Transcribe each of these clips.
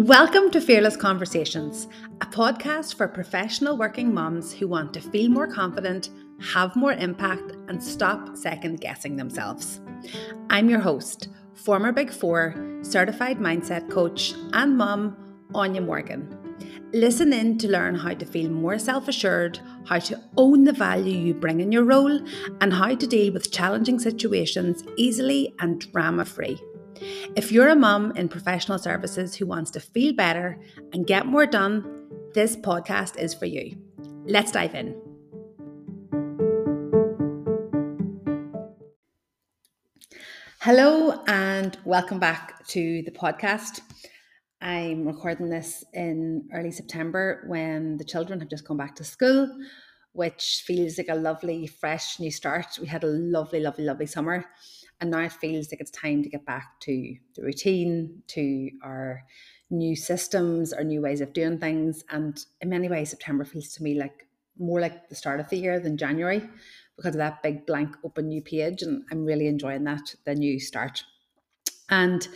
Welcome to Fearless Conversations, a podcast for professional working moms who want to feel more confident, have more impact, and stop second guessing themselves. I'm your host, former Big Four, certified mindset coach, and mom, Anya Morgan. Listen in to learn how to feel more self assured, how to own the value you bring in your role, and how to deal with challenging situations easily and drama free. If you're a mum in professional services who wants to feel better and get more done, this podcast is for you. Let's dive in. Hello, and welcome back to the podcast. I'm recording this in early September when the children have just come back to school, which feels like a lovely, fresh new start. We had a lovely, lovely, lovely summer and now it feels like it's time to get back to the routine, to our new systems, our new ways of doing things. And in many ways, September feels to me like more like the start of the year than January because of that big blank open new page. And I'm really enjoying that, the new start. And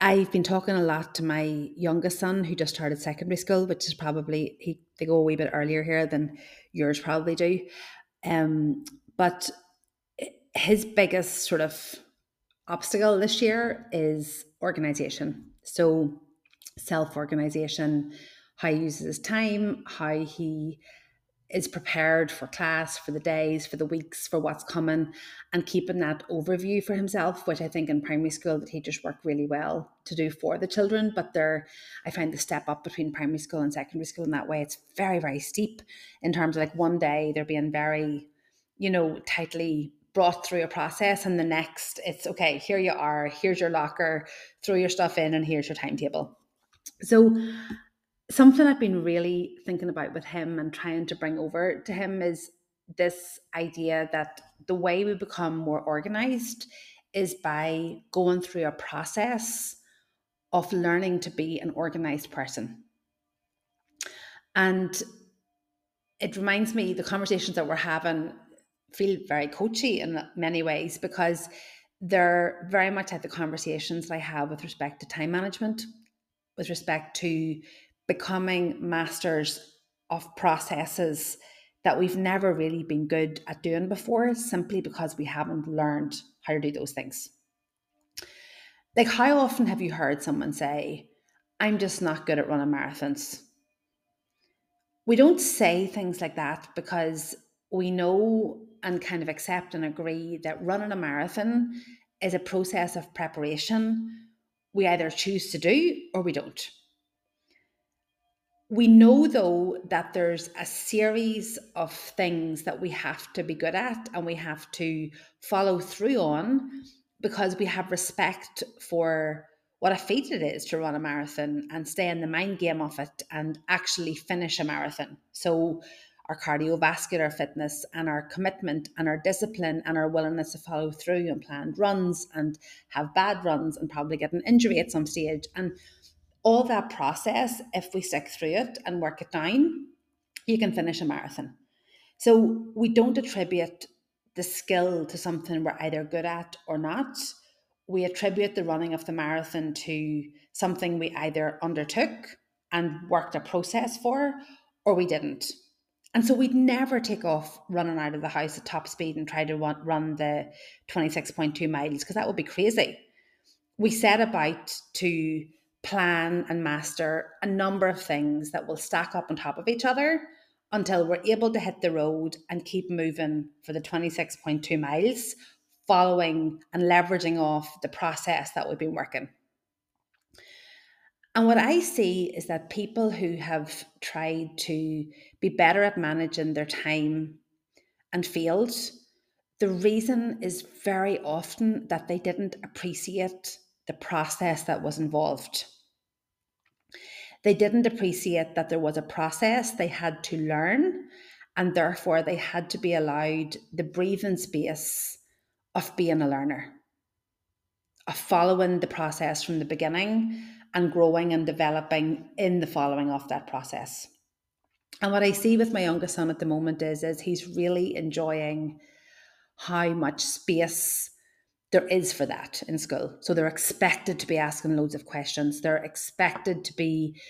I've been talking a lot to my youngest son who just started secondary school, which is probably he they go a wee bit earlier here than yours probably do. Um, but his biggest sort of obstacle this year is organization. So, self organization, how he uses his time, how he is prepared for class, for the days, for the weeks, for what's coming, and keeping that overview for himself, which I think in primary school the teachers work really well to do for the children. But there, I find the step up between primary school and secondary school in that way, it's very, very steep in terms of like one day they're being very, you know, tightly brought through a process and the next it's okay here you are here's your locker throw your stuff in and here's your timetable. So something i've been really thinking about with him and trying to bring over to him is this idea that the way we become more organized is by going through a process of learning to be an organized person. And it reminds me the conversations that we're having feel very coachy in many ways because they're very much like the conversations that I have with respect to time management, with respect to becoming masters of processes that we've never really been good at doing before, simply because we haven't learned how to do those things. Like, how often have you heard someone say, I'm just not good at running marathons? We don't say things like that because we know and kind of accept and agree that running a marathon is a process of preparation we either choose to do or we don't. We know though that there's a series of things that we have to be good at and we have to follow through on because we have respect for what a feat it is to run a marathon and stay in the mind game of it and actually finish a marathon. So our cardiovascular fitness and our commitment and our discipline and our willingness to follow through and planned runs and have bad runs and probably get an injury at some stage. And all that process, if we stick through it and work it down, you can finish a marathon. So we don't attribute the skill to something we're either good at or not. We attribute the running of the marathon to something we either undertook and worked a process for or we didn't. And so we'd never take off running out of the house at top speed and try to run the 26.2 miles because that would be crazy. We set about to plan and master a number of things that will stack up on top of each other until we're able to hit the road and keep moving for the 26.2 miles, following and leveraging off the process that we've been working. And what I see is that people who have tried to be better at managing their time and failed, the reason is very often that they didn't appreciate the process that was involved. They didn't appreciate that there was a process they had to learn, and therefore they had to be allowed the breathing space of being a learner, of following the process from the beginning and growing and developing in the following of that process. And what I see with my youngest son at the moment is, is he's really enjoying how much space there is for that in school. So they're expected to be asking loads of questions. They're expected to be,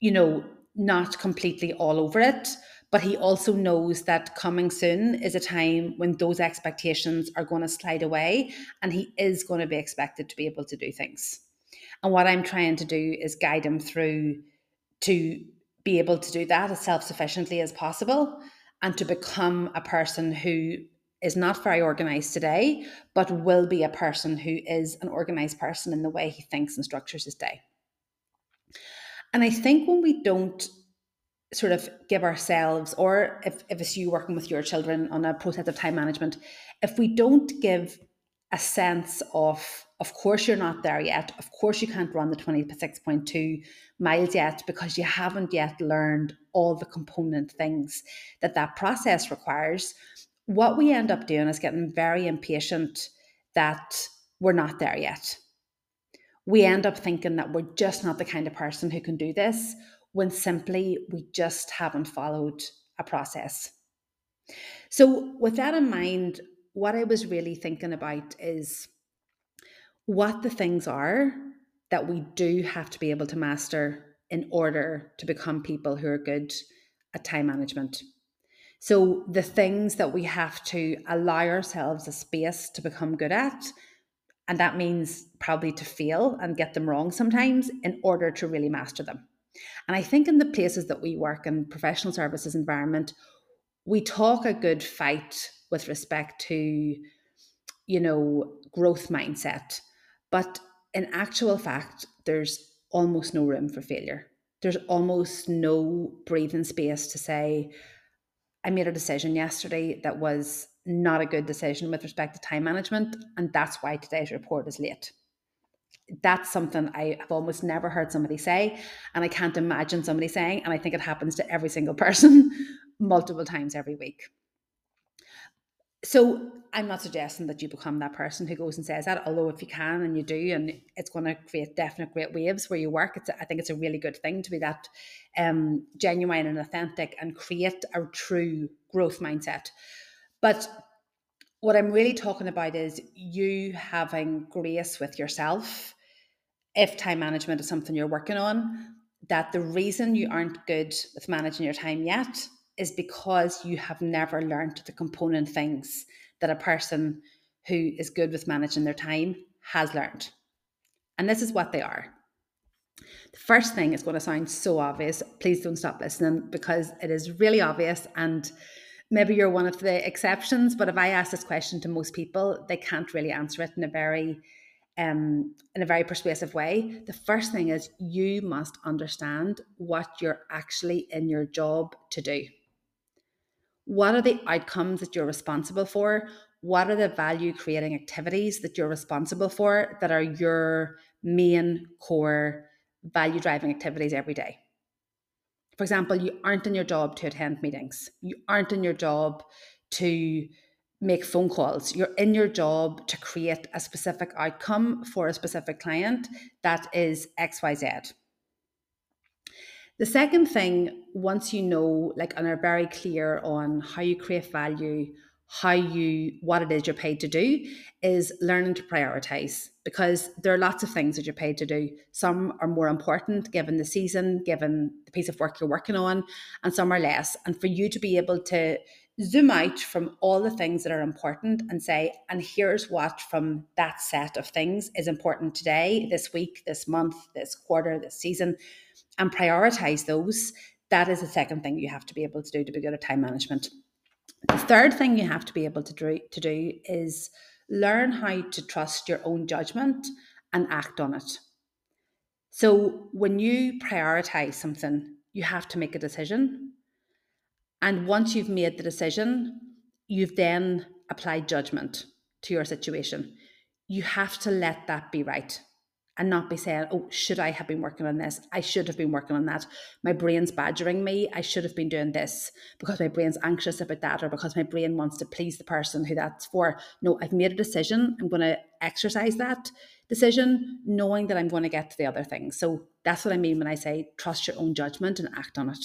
you know, not completely all over it. But he also knows that coming soon is a time when those expectations are going to slide away and he is going to be expected to be able to do things. And what I'm trying to do is guide him through to be able to do that as self sufficiently as possible and to become a person who is not very organized today, but will be a person who is an organized person in the way he thinks and structures his day. And I think when we don't sort of give ourselves, or if, if it's you working with your children on a process of time management, if we don't give a sense of, of course, you're not there yet, of course, you can't run the 26.2 miles yet because you haven't yet learned all the component things that that process requires what we end up doing is getting very impatient that we're not there yet. We end up thinking that we're just not the kind of person who can do this when simply we just haven't followed a process. So, with that in mind, what I was really thinking about is what the things are that we do have to be able to master in order to become people who are good at time management. So, the things that we have to allow ourselves a space to become good at, and that means probably to fail and get them wrong sometimes in order to really master them. And I think in the places that we work in professional services environment, we talk a good fight with respect to, you know, growth mindset. But in actual fact, there's almost no room for failure. There's almost no breathing space to say, I made a decision yesterday that was not a good decision with respect to time management, and that's why today's report is late. That's something I have almost never heard somebody say, and I can't imagine somebody saying, and I think it happens to every single person multiple times every week. So I'm not suggesting that you become that person who goes and says that, although if you can and you do, and it's going to create definite great waves where you work. It's I think it's a really good thing to be that um, genuine and authentic and create a true growth mindset. But what I'm really talking about is you having grace with yourself. If time management is something you're working on, that the reason you aren't good with managing your time yet is because you have never learned the component things that a person who is good with managing their time has learned. And this is what they are. The first thing is going to sound so obvious. Please don't stop listening because it is really obvious. And maybe you're one of the exceptions. But if I ask this question to most people, they can't really answer it in a very um, in a very persuasive way. The first thing is you must understand what you're actually in your job to do. What are the outcomes that you're responsible for? What are the value creating activities that you're responsible for that are your main core value driving activities every day? For example, you aren't in your job to attend meetings, you aren't in your job to make phone calls. You're in your job to create a specific outcome for a specific client that is XYZ. The second thing, once you know, like, and are very clear on how you create value, how you, what it is you're paid to do, is learning to prioritize because there are lots of things that you're paid to do. Some are more important given the season, given the piece of work you're working on, and some are less. And for you to be able to zoom out from all the things that are important and say, and here's what from that set of things is important today, this week, this month, this quarter, this season and prioritize those, that is the second thing you have to be able to do to be good at time management. The third thing you have to be able to do, to do is learn how to trust your own judgment and act on it. So when you prioritize something, you have to make a decision. And once you've made the decision, you've then applied judgment to your situation. You have to let that be right and not be saying, oh, should I have been working on this? I should have been working on that. My brain's badgering me. I should have been doing this because my brain's anxious about that or because my brain wants to please the person who that's for. No, I've made a decision. I'm going to exercise that decision, knowing that I'm going to get to the other things. So that's what I mean when I say trust your own judgment and act on it.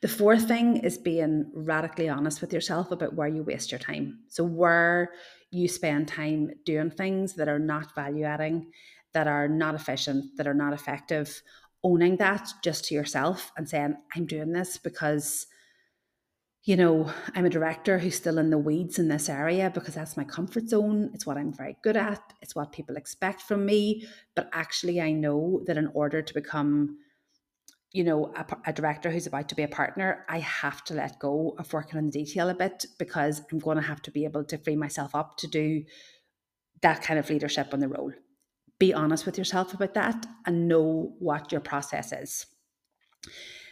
The fourth thing is being radically honest with yourself about where you waste your time. So, where you spend time doing things that are not value adding, that are not efficient, that are not effective, owning that just to yourself and saying, I'm doing this because, you know, I'm a director who's still in the weeds in this area because that's my comfort zone. It's what I'm very good at. It's what people expect from me. But actually, I know that in order to become you know, a, a, director who's about to be a partner, I have to let go of working on the detail a bit because I'm going to have to be able to free myself up to do that kind of leadership on the role. Be honest with yourself about that and know what your process is.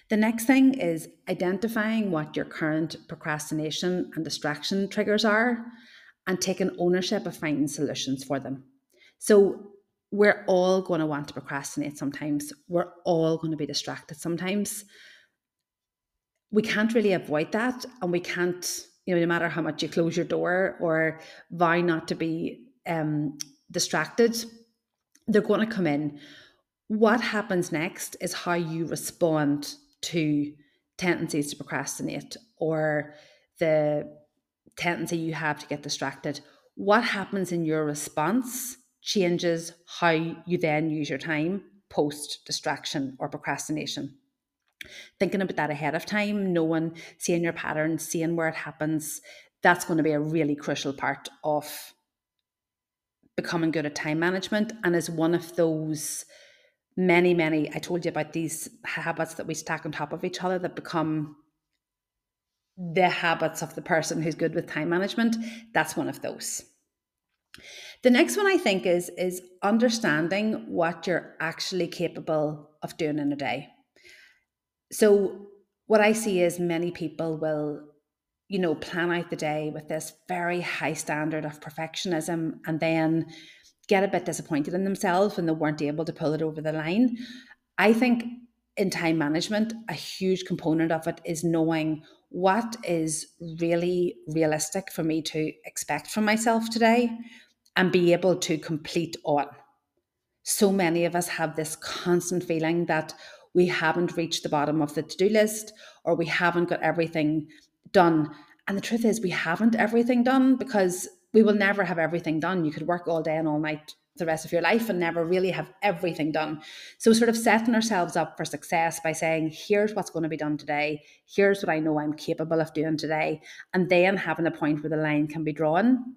The next thing is identifying what your current procrastination and distraction triggers are and taking ownership of finding solutions for them. So, we're all going to want to procrastinate sometimes. We're all going to be distracted sometimes. We can't really avoid that. And we can't, you know, no matter how much you close your door or vow not to be um, distracted, they're going to come in. What happens next is how you respond to tendencies to procrastinate or the tendency you have to get distracted. What happens in your response? changes how you then use your time post distraction or procrastination. Thinking about that ahead of time, knowing, seeing your patterns, seeing where it happens, that's going to be a really crucial part of becoming good at time management and is one of those many, many, I told you about these habits that we stack on top of each other that become the habits of the person who's good with time management. That's one of those. The next one I think is is understanding what you're actually capable of doing in a day. So what I see is many people will you know plan out the day with this very high standard of perfectionism and then get a bit disappointed in themselves when they weren't able to pull it over the line. I think in time management, a huge component of it is knowing what is really realistic for me to expect from myself today and be able to complete on. So many of us have this constant feeling that we haven't reached the bottom of the to do list or we haven't got everything done. And the truth is, we haven't everything done because we will never have everything done. You could work all day and all night the rest of your life and never really have everything done. So, sort of setting ourselves up for success by saying, here's what's going to be done today, here's what I know I'm capable of doing today, and then having a point where the line can be drawn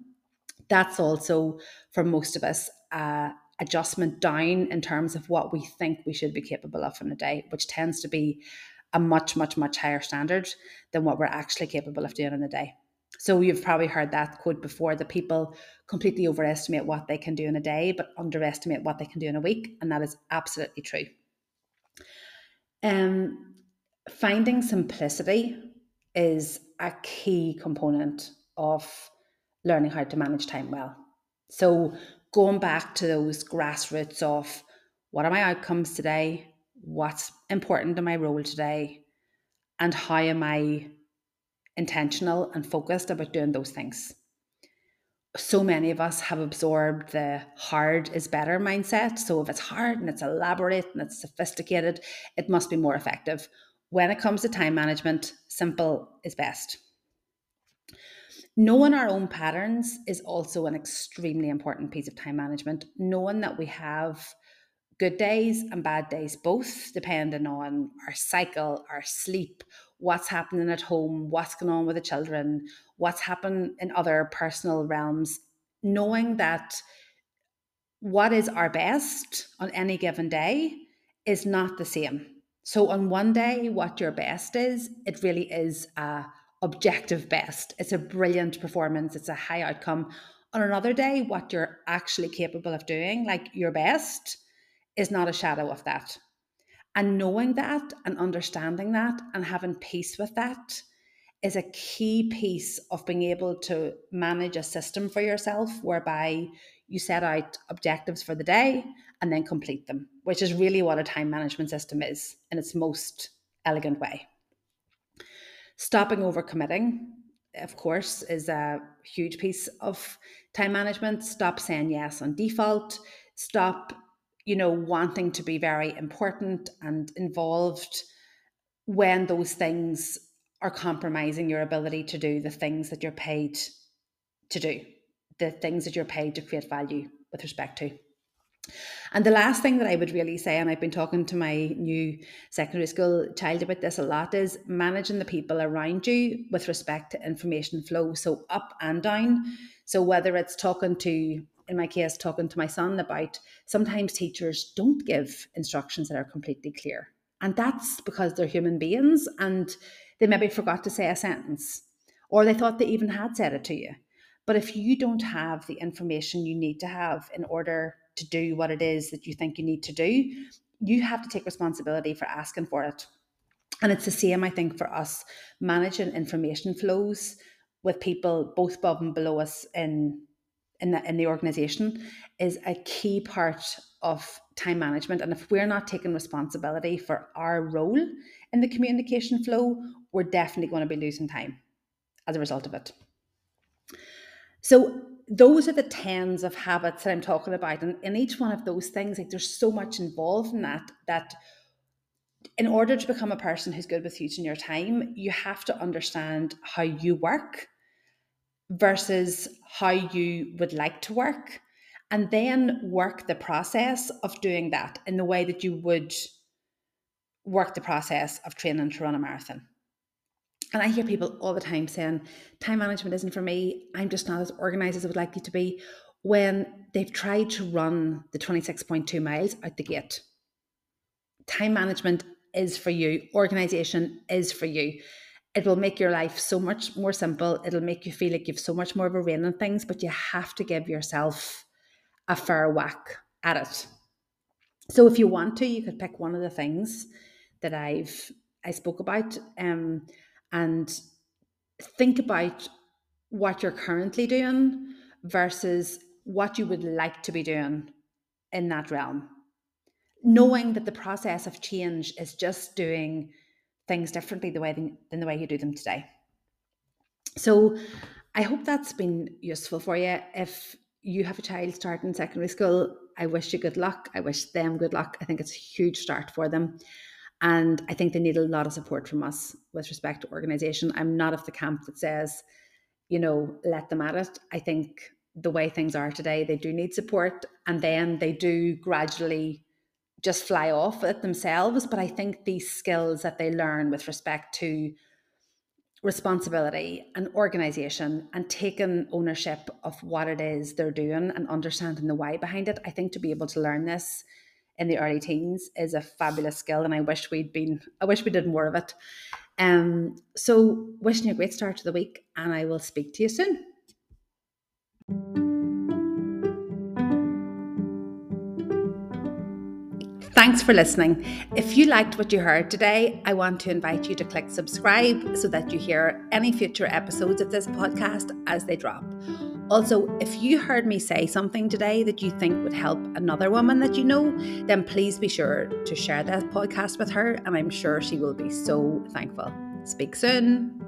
that's also for most of us uh, adjustment down in terms of what we think we should be capable of in a day, which tends to be a much, much, much higher standard than what we're actually capable of doing in a day. So you've probably heard that quote before that people completely overestimate what they can do in a day, but underestimate what they can do in a week. And that is absolutely true. Um, finding simplicity is a key component of learning how to manage time well. So, going back to those grassroots of what are my outcomes today? What's important in my role today? And how am I intentional and focused about doing those things? So many of us have absorbed the hard is better mindset. So, if it's hard and it's elaborate and it's sophisticated, it must be more effective. When it comes to time management, simple is best. Knowing our own patterns is also an extremely important piece of time management. Knowing that we have good days and bad days, both depending on our cycle, our sleep, what's happening at home, what's going on with the children, what's happened in other personal realms. Knowing that what is our best on any given day is not the same. So, on one day, what your best is, it really is a objective best. It's a brilliant performance, it's a high outcome. On another day, what you're actually capable of doing, like your best, is not a shadow of that. And knowing that and understanding that and having peace with that is a key piece of being able to manage a system for yourself whereby you set out objectives for the day and then complete them, which is really what a time management system is in its most elegant way. Stopping overcommitting, of course, is a huge piece of time management. Stop saying yes on default. Stop, you know, wanting to be very important and involved when those things are compromising your ability to do the things that you're paid to do. the things that you're paid to create value with respect to. And the last thing that I would really say, and I've been talking to my new secondary school child about this a lot, is managing the people around you with respect to information flow. So up and down. So whether it's talking to, in my case, talking to my son about sometimes teachers don't give instructions that are completely clear. And that's because they're human beings and they maybe forgot to say a sentence or they thought they even had said it to you. But if you don't have the information you need to have in order to do what it is that you think you need to do, you have to take responsibility for asking for it. And it's the same, I think, for us managing information flows with people both above and below us in in the, in the organization is a key part of time management. And if we're not taking responsibility for our role in the communication flow, we're definitely going to be losing time as a result of it. So those are the tens of habits that I'm talking about. And in each one of those things, like there's so much involved in that that in order to become a person who's good with using your time, you have to understand how you work versus how you would like to work. And then work the process of doing that in the way that you would work the process of training to run a marathon. And I hear people all the time saying, time management isn't for me. I'm just not as organized as I would like you to be when they've tried to run the 26.2 miles out the gate. Time management is for you, organization is for you. It will make your life so much more simple. It'll make you feel like you've so much more of a rein on things, but you have to give yourself a fair whack at it. So if you want to, you could pick one of the things that I've I spoke about. Um, and think about what you're currently doing versus what you would like to be doing in that realm. Knowing that the process of change is just doing things differently the way than, than the way you do them today. So I hope that's been useful for you. If you have a child starting secondary school, I wish you good luck. I wish them good luck. I think it's a huge start for them. And I think they need a lot of support from us with respect to organization. I'm not of the camp that says, you know, let them at it. I think the way things are today, they do need support and then they do gradually just fly off at themselves. But I think these skills that they learn with respect to responsibility and organization and taking ownership of what it is they're doing and understanding the why behind it, I think to be able to learn this in the early teens is a fabulous skill and I wish we'd been I wish we did more of it. Um so wishing you a great start to the week and I will speak to you soon. Thanks for listening. If you liked what you heard today, I want to invite you to click subscribe so that you hear any future episodes of this podcast as they drop. Also, if you heard me say something today that you think would help another woman that you know, then please be sure to share that podcast with her, and I'm sure she will be so thankful. Speak soon.